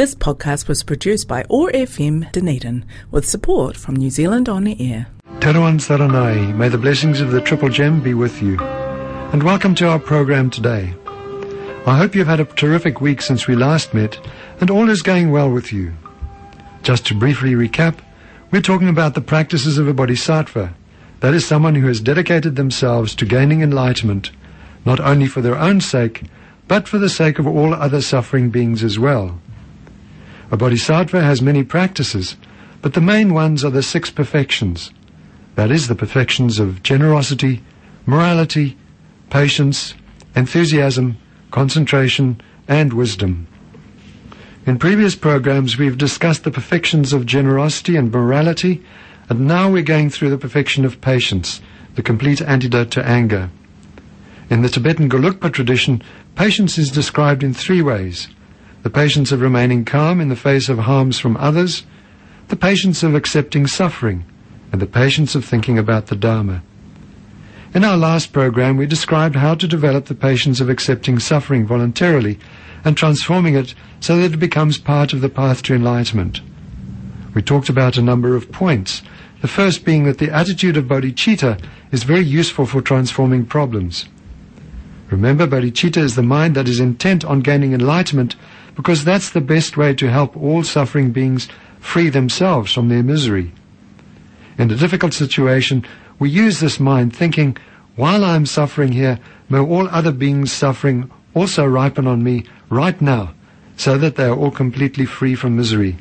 This podcast was produced by OAR FM Dunedin with support from New Zealand On Air. Teruan Saranai, may the blessings of the Triple Gem be with you. And welcome to our program today. I hope you've had a terrific week since we last met and all is going well with you. Just to briefly recap, we're talking about the practices of a bodhisattva. That is someone who has dedicated themselves to gaining enlightenment, not only for their own sake, but for the sake of all other suffering beings as well. A bodhisattva has many practices, but the main ones are the six perfections. That is, the perfections of generosity, morality, patience, enthusiasm, concentration, and wisdom. In previous programs, we've discussed the perfections of generosity and morality, and now we're going through the perfection of patience, the complete antidote to anger. In the Tibetan Gelugpa tradition, patience is described in three ways the patience of remaining calm in the face of harms from others, the patience of accepting suffering, and the patience of thinking about the Dharma. In our last program, we described how to develop the patience of accepting suffering voluntarily and transforming it so that it becomes part of the path to enlightenment. We talked about a number of points, the first being that the attitude of bodhicitta is very useful for transforming problems. Remember, bodhicitta is the mind that is intent on gaining enlightenment because that's the best way to help all suffering beings free themselves from their misery. In a difficult situation, we use this mind thinking, while I am suffering here, may all other beings suffering also ripen on me right now, so that they are all completely free from misery.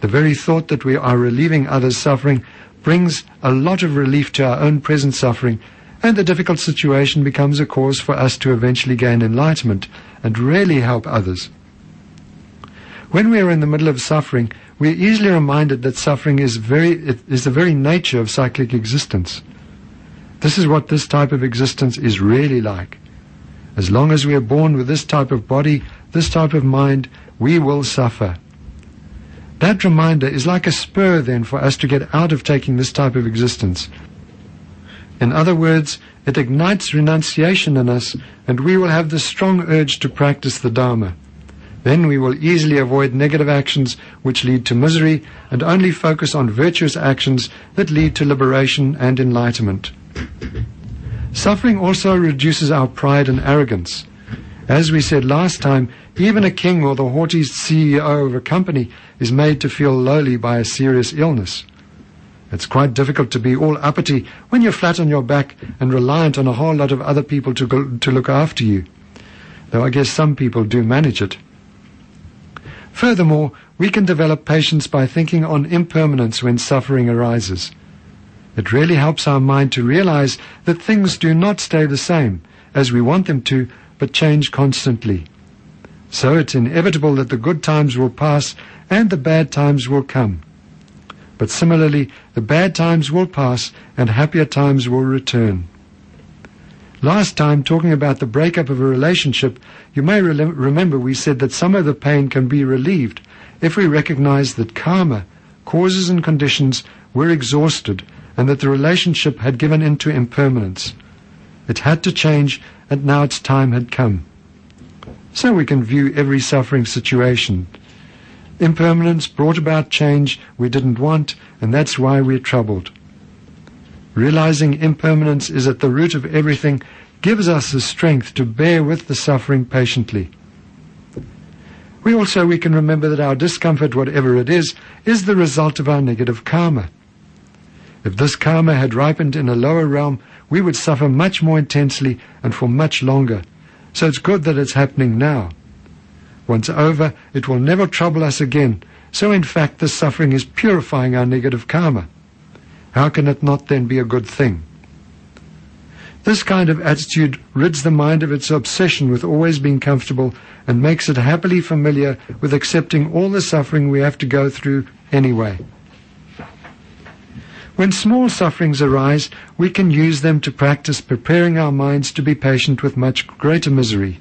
The very thought that we are relieving others' suffering brings a lot of relief to our own present suffering, and the difficult situation becomes a cause for us to eventually gain enlightenment and really help others. When we are in the middle of suffering, we are easily reminded that suffering is, very, is the very nature of cyclic existence. This is what this type of existence is really like. As long as we are born with this type of body, this type of mind, we will suffer. That reminder is like a spur then for us to get out of taking this type of existence. In other words, it ignites renunciation in us and we will have the strong urge to practice the Dharma. Then we will easily avoid negative actions which lead to misery and only focus on virtuous actions that lead to liberation and enlightenment. Suffering also reduces our pride and arrogance. As we said last time, even a king or the haughty CEO of a company is made to feel lowly by a serious illness. It's quite difficult to be all uppity when you're flat on your back and reliant on a whole lot of other people to, go, to look after you. Though I guess some people do manage it. Furthermore, we can develop patience by thinking on impermanence when suffering arises. It really helps our mind to realize that things do not stay the same as we want them to, but change constantly. So it's inevitable that the good times will pass and the bad times will come. But similarly, the bad times will pass and happier times will return. Last time, talking about the breakup of a relationship, you may re- remember we said that some of the pain can be relieved if we recognize that karma, causes and conditions, were exhausted and that the relationship had given in to impermanence. It had to change and now its time had come. So we can view every suffering situation. Impermanence brought about change we didn't want and that's why we're troubled. Realizing impermanence is at the root of everything gives us the strength to bear with the suffering patiently. We also we can remember that our discomfort, whatever it is, is the result of our negative karma. If this karma had ripened in a lower realm, we would suffer much more intensely and for much longer. So it's good that it's happening now. Once over, it will never trouble us again. So in fact, this suffering is purifying our negative karma. How can it not then be a good thing? This kind of attitude rids the mind of its obsession with always being comfortable and makes it happily familiar with accepting all the suffering we have to go through anyway. When small sufferings arise, we can use them to practice preparing our minds to be patient with much greater misery.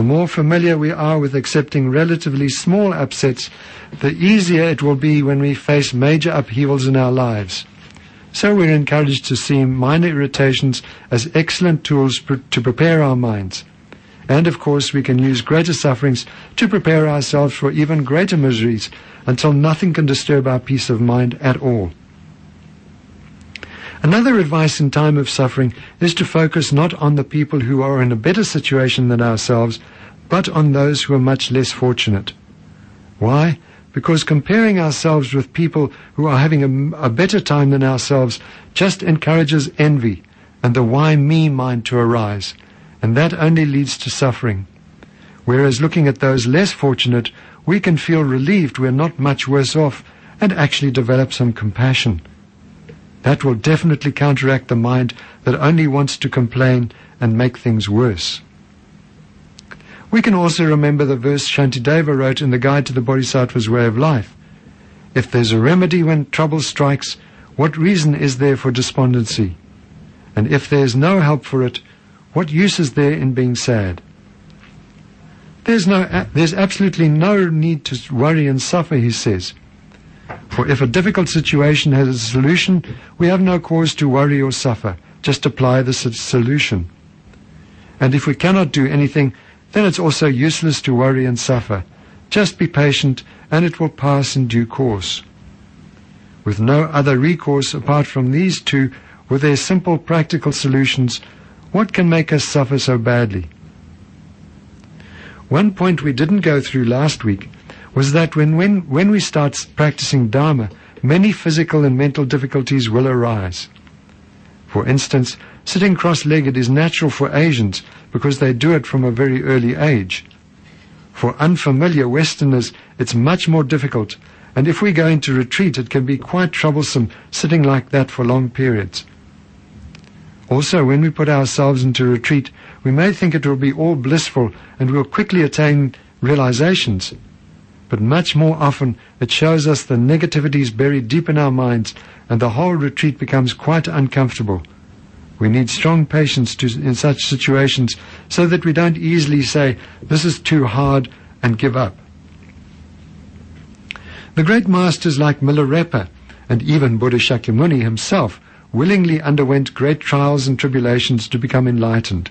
The more familiar we are with accepting relatively small upsets, the easier it will be when we face major upheavals in our lives. So we're encouraged to see minor irritations as excellent tools pr- to prepare our minds. And of course, we can use greater sufferings to prepare ourselves for even greater miseries until nothing can disturb our peace of mind at all. Another advice in time of suffering is to focus not on the people who are in a better situation than ourselves, but on those who are much less fortunate. Why? Because comparing ourselves with people who are having a, a better time than ourselves just encourages envy and the why me mind to arise, and that only leads to suffering. Whereas looking at those less fortunate, we can feel relieved we're not much worse off and actually develop some compassion. That will definitely counteract the mind that only wants to complain and make things worse. We can also remember the verse Shantideva wrote in the Guide to the Bodhisattva's Way of Life. If there's a remedy when trouble strikes, what reason is there for despondency? And if there's no help for it, what use is there in being sad? There's, no, there's absolutely no need to worry and suffer, he says. For if a difficult situation has a solution, we have no cause to worry or suffer. Just apply the solution. And if we cannot do anything, then it's also useless to worry and suffer. Just be patient and it will pass in due course. With no other recourse apart from these two, with their simple practical solutions, what can make us suffer so badly? One point we didn't go through last week was that when, when, when we start practicing Dharma, many physical and mental difficulties will arise. For instance, sitting cross-legged is natural for Asians because they do it from a very early age. For unfamiliar Westerners, it's much more difficult, and if we go into retreat, it can be quite troublesome sitting like that for long periods. Also, when we put ourselves into retreat, we may think it will be all blissful and we'll quickly attain realizations but much more often it shows us the negativities buried deep in our minds, and the whole retreat becomes quite uncomfortable. We need strong patience to, in such situations so that we don't easily say, this is too hard, and give up. The great masters like Milarepa and even Buddha Shakyamuni himself willingly underwent great trials and tribulations to become enlightened.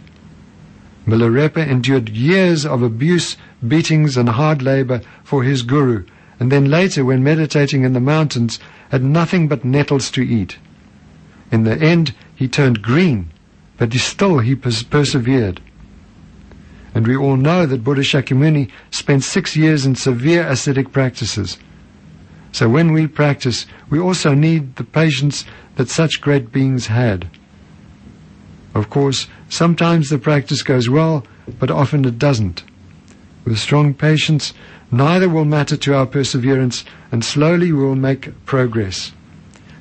Milarepa endured years of abuse, beatings, and hard labor for his guru, and then later, when meditating in the mountains, had nothing but nettles to eat. In the end, he turned green, but still he pers- persevered. And we all know that Buddha Shakyamuni spent six years in severe ascetic practices. So when we practice, we also need the patience that such great beings had. Of course, sometimes the practice goes well, but often it doesn't. With strong patience, neither will matter to our perseverance, and slowly we will make progress.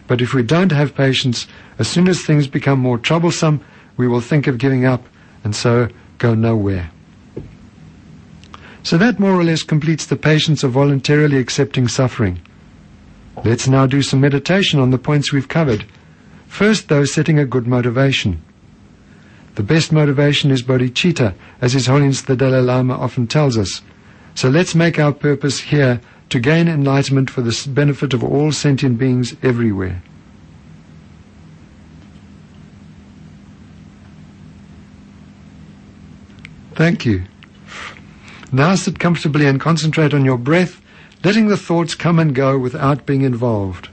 But if we don't have patience, as soon as things become more troublesome, we will think of giving up, and so go nowhere. So that more or less completes the patience of voluntarily accepting suffering. Let's now do some meditation on the points we've covered. First, though, setting a good motivation. The best motivation is bodhicitta, as His Holiness the Dalai Lama often tells us. So let's make our purpose here to gain enlightenment for the benefit of all sentient beings everywhere. Thank you. Now sit comfortably and concentrate on your breath, letting the thoughts come and go without being involved.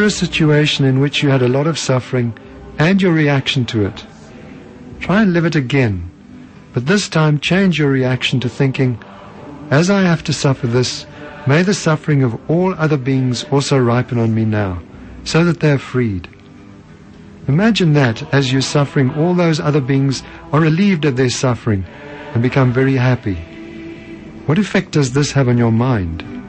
A situation in which you had a lot of suffering and your reaction to it. Try and live it again, but this time change your reaction to thinking, as I have to suffer this, may the suffering of all other beings also ripen on me now, so that they are freed. Imagine that as you're suffering, all those other beings are relieved of their suffering and become very happy. What effect does this have on your mind?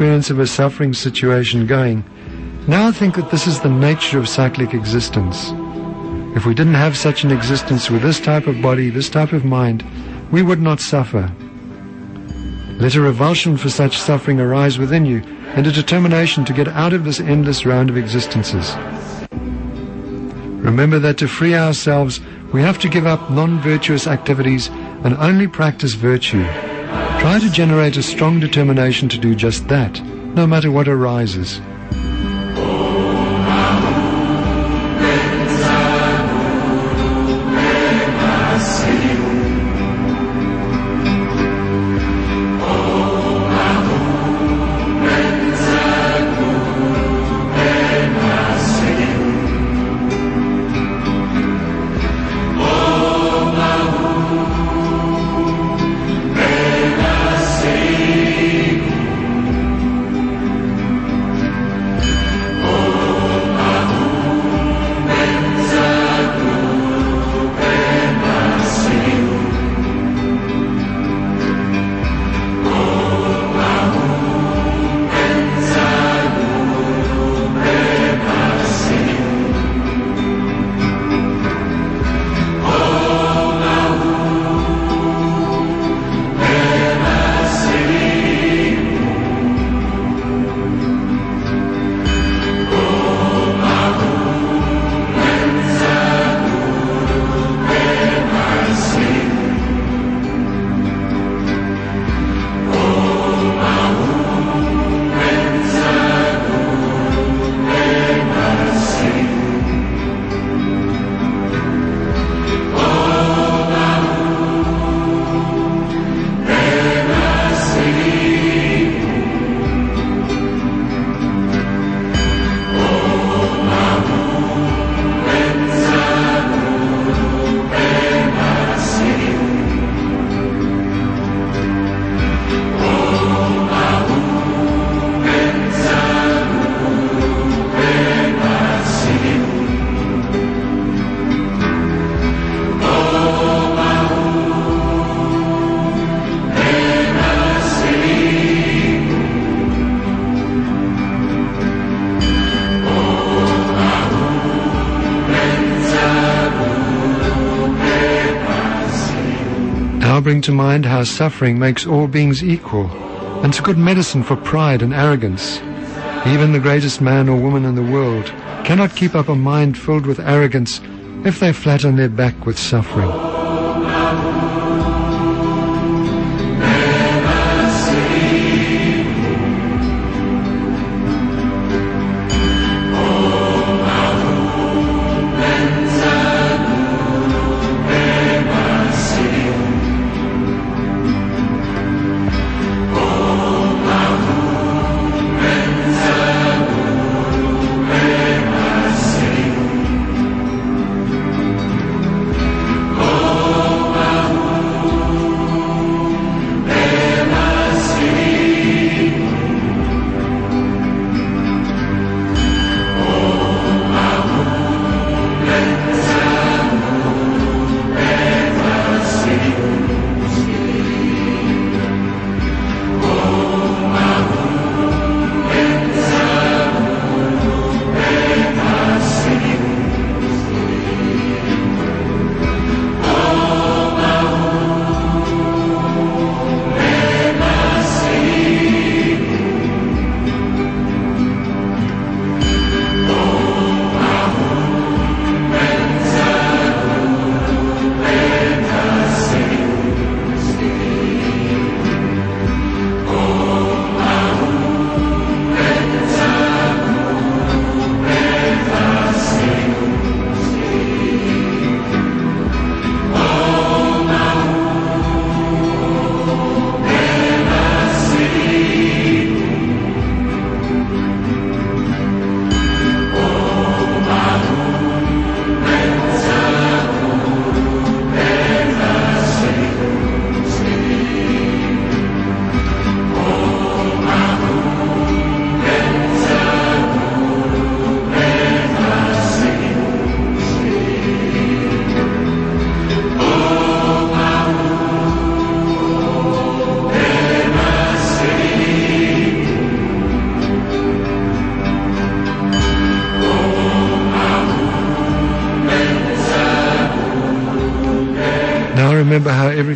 Experience of a suffering situation going, now I think that this is the nature of cyclic existence. If we didn't have such an existence with this type of body, this type of mind, we would not suffer. Let a revulsion for such suffering arise within you and a determination to get out of this endless round of existences. Remember that to free ourselves, we have to give up non-virtuous activities and only practice virtue. Try to generate a strong determination to do just that, no matter what arises. To mind how suffering makes all beings equal, and it's a good medicine for pride and arrogance. Even the greatest man or woman in the world cannot keep up a mind filled with arrogance if they flatten their back with suffering.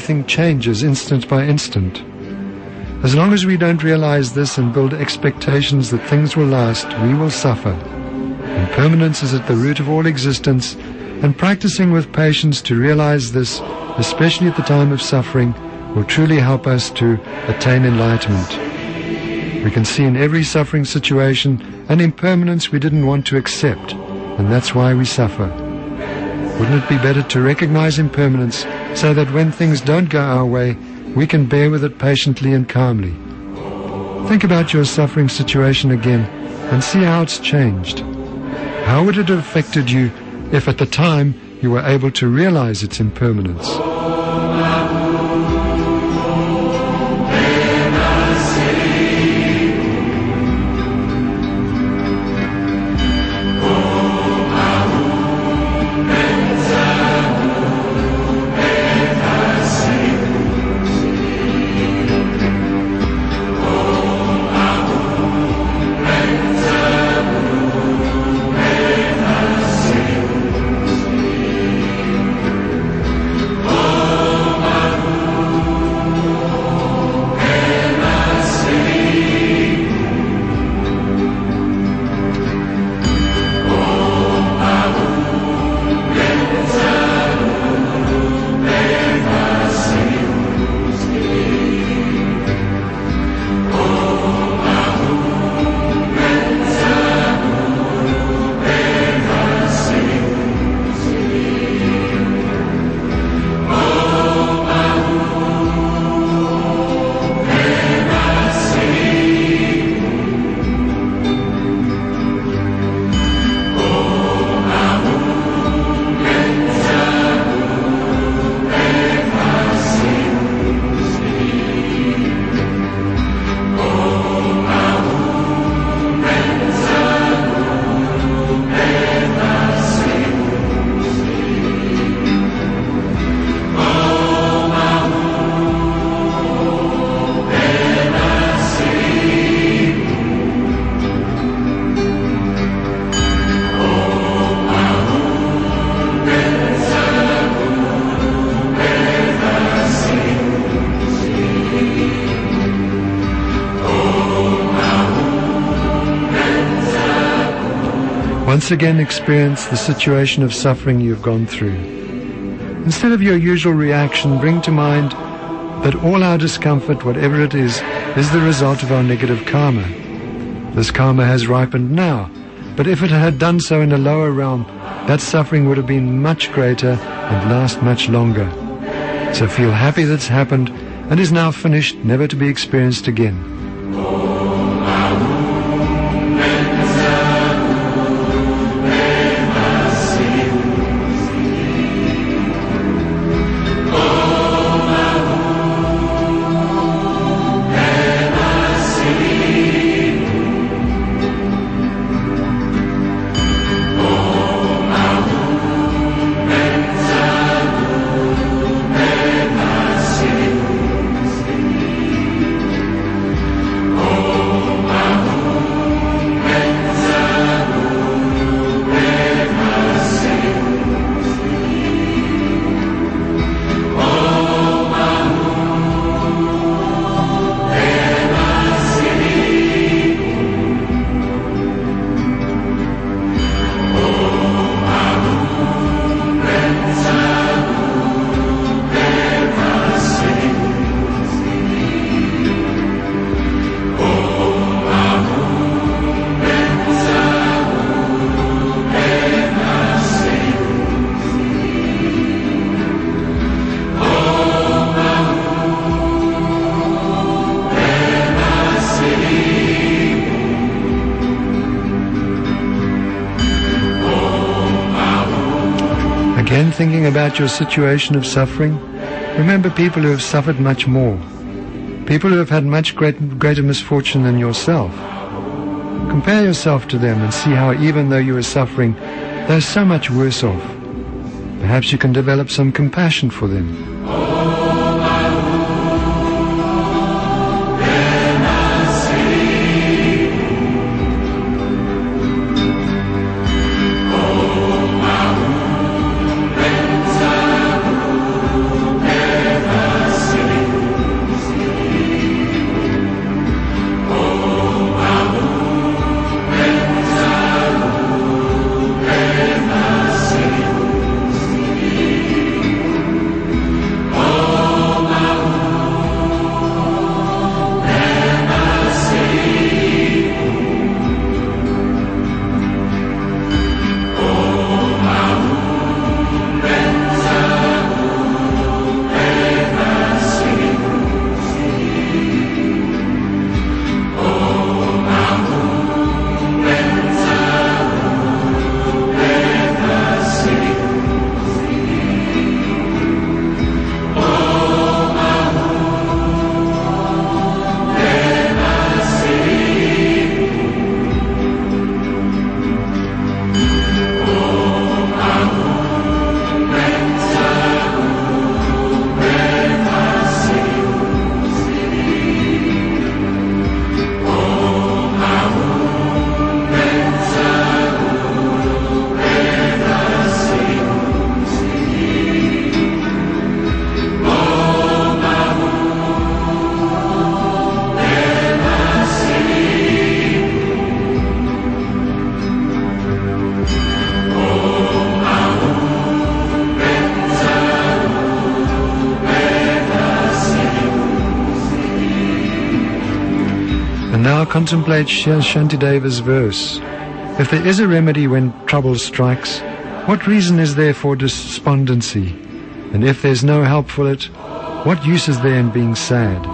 Everything changes instant by instant. As long as we don't realize this and build expectations that things will last, we will suffer. Impermanence is at the root of all existence, and practicing with patience to realize this, especially at the time of suffering, will truly help us to attain enlightenment. We can see in every suffering situation an impermanence we didn't want to accept, and that's why we suffer. Wouldn't it be better to recognize impermanence so that when things don't go our way, we can bear with it patiently and calmly? Think about your suffering situation again and see how it's changed. How would it have affected you if at the time you were able to realize its impermanence? Once again experience the situation of suffering you've gone through. Instead of your usual reaction, bring to mind that all our discomfort, whatever it is, is the result of our negative karma. This karma has ripened now, but if it had done so in a lower realm, that suffering would have been much greater and last much longer. So feel happy that's happened and is now finished, never to be experienced again. About your situation of suffering, remember people who have suffered much more. People who have had much great, greater misfortune than yourself. Compare yourself to them and see how even though you are suffering, they're so much worse off. Perhaps you can develop some compassion for them. Now contemplate Shantideva's verse. If there is a remedy when trouble strikes, what reason is there for despondency? And if there's no help for it, what use is there in being sad?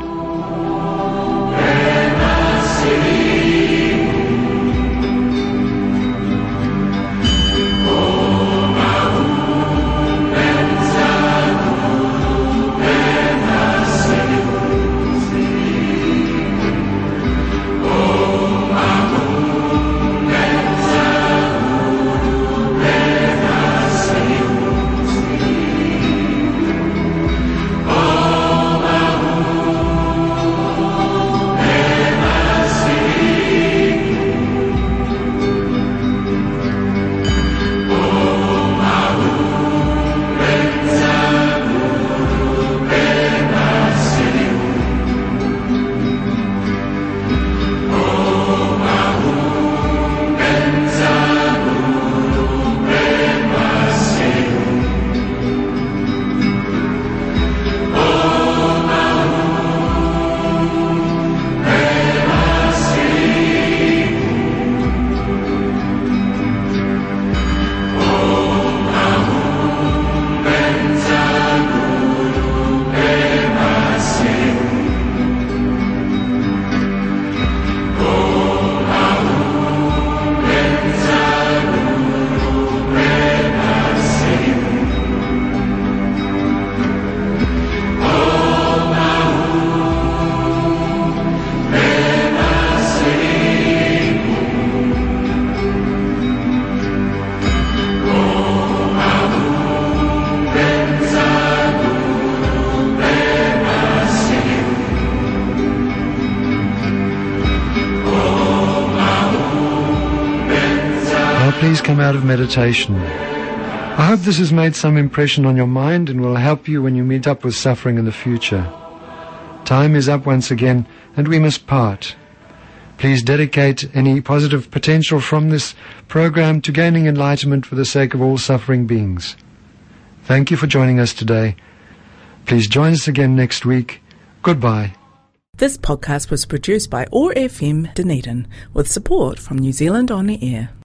Out of meditation. I hope this has made some impression on your mind and will help you when you meet up with suffering in the future. Time is up once again and we must part. Please dedicate any positive potential from this program to gaining enlightenment for the sake of all suffering beings. Thank you for joining us today. Please join us again next week. Goodbye. This podcast was produced by OAR FM Dunedin with support from New Zealand On the Air.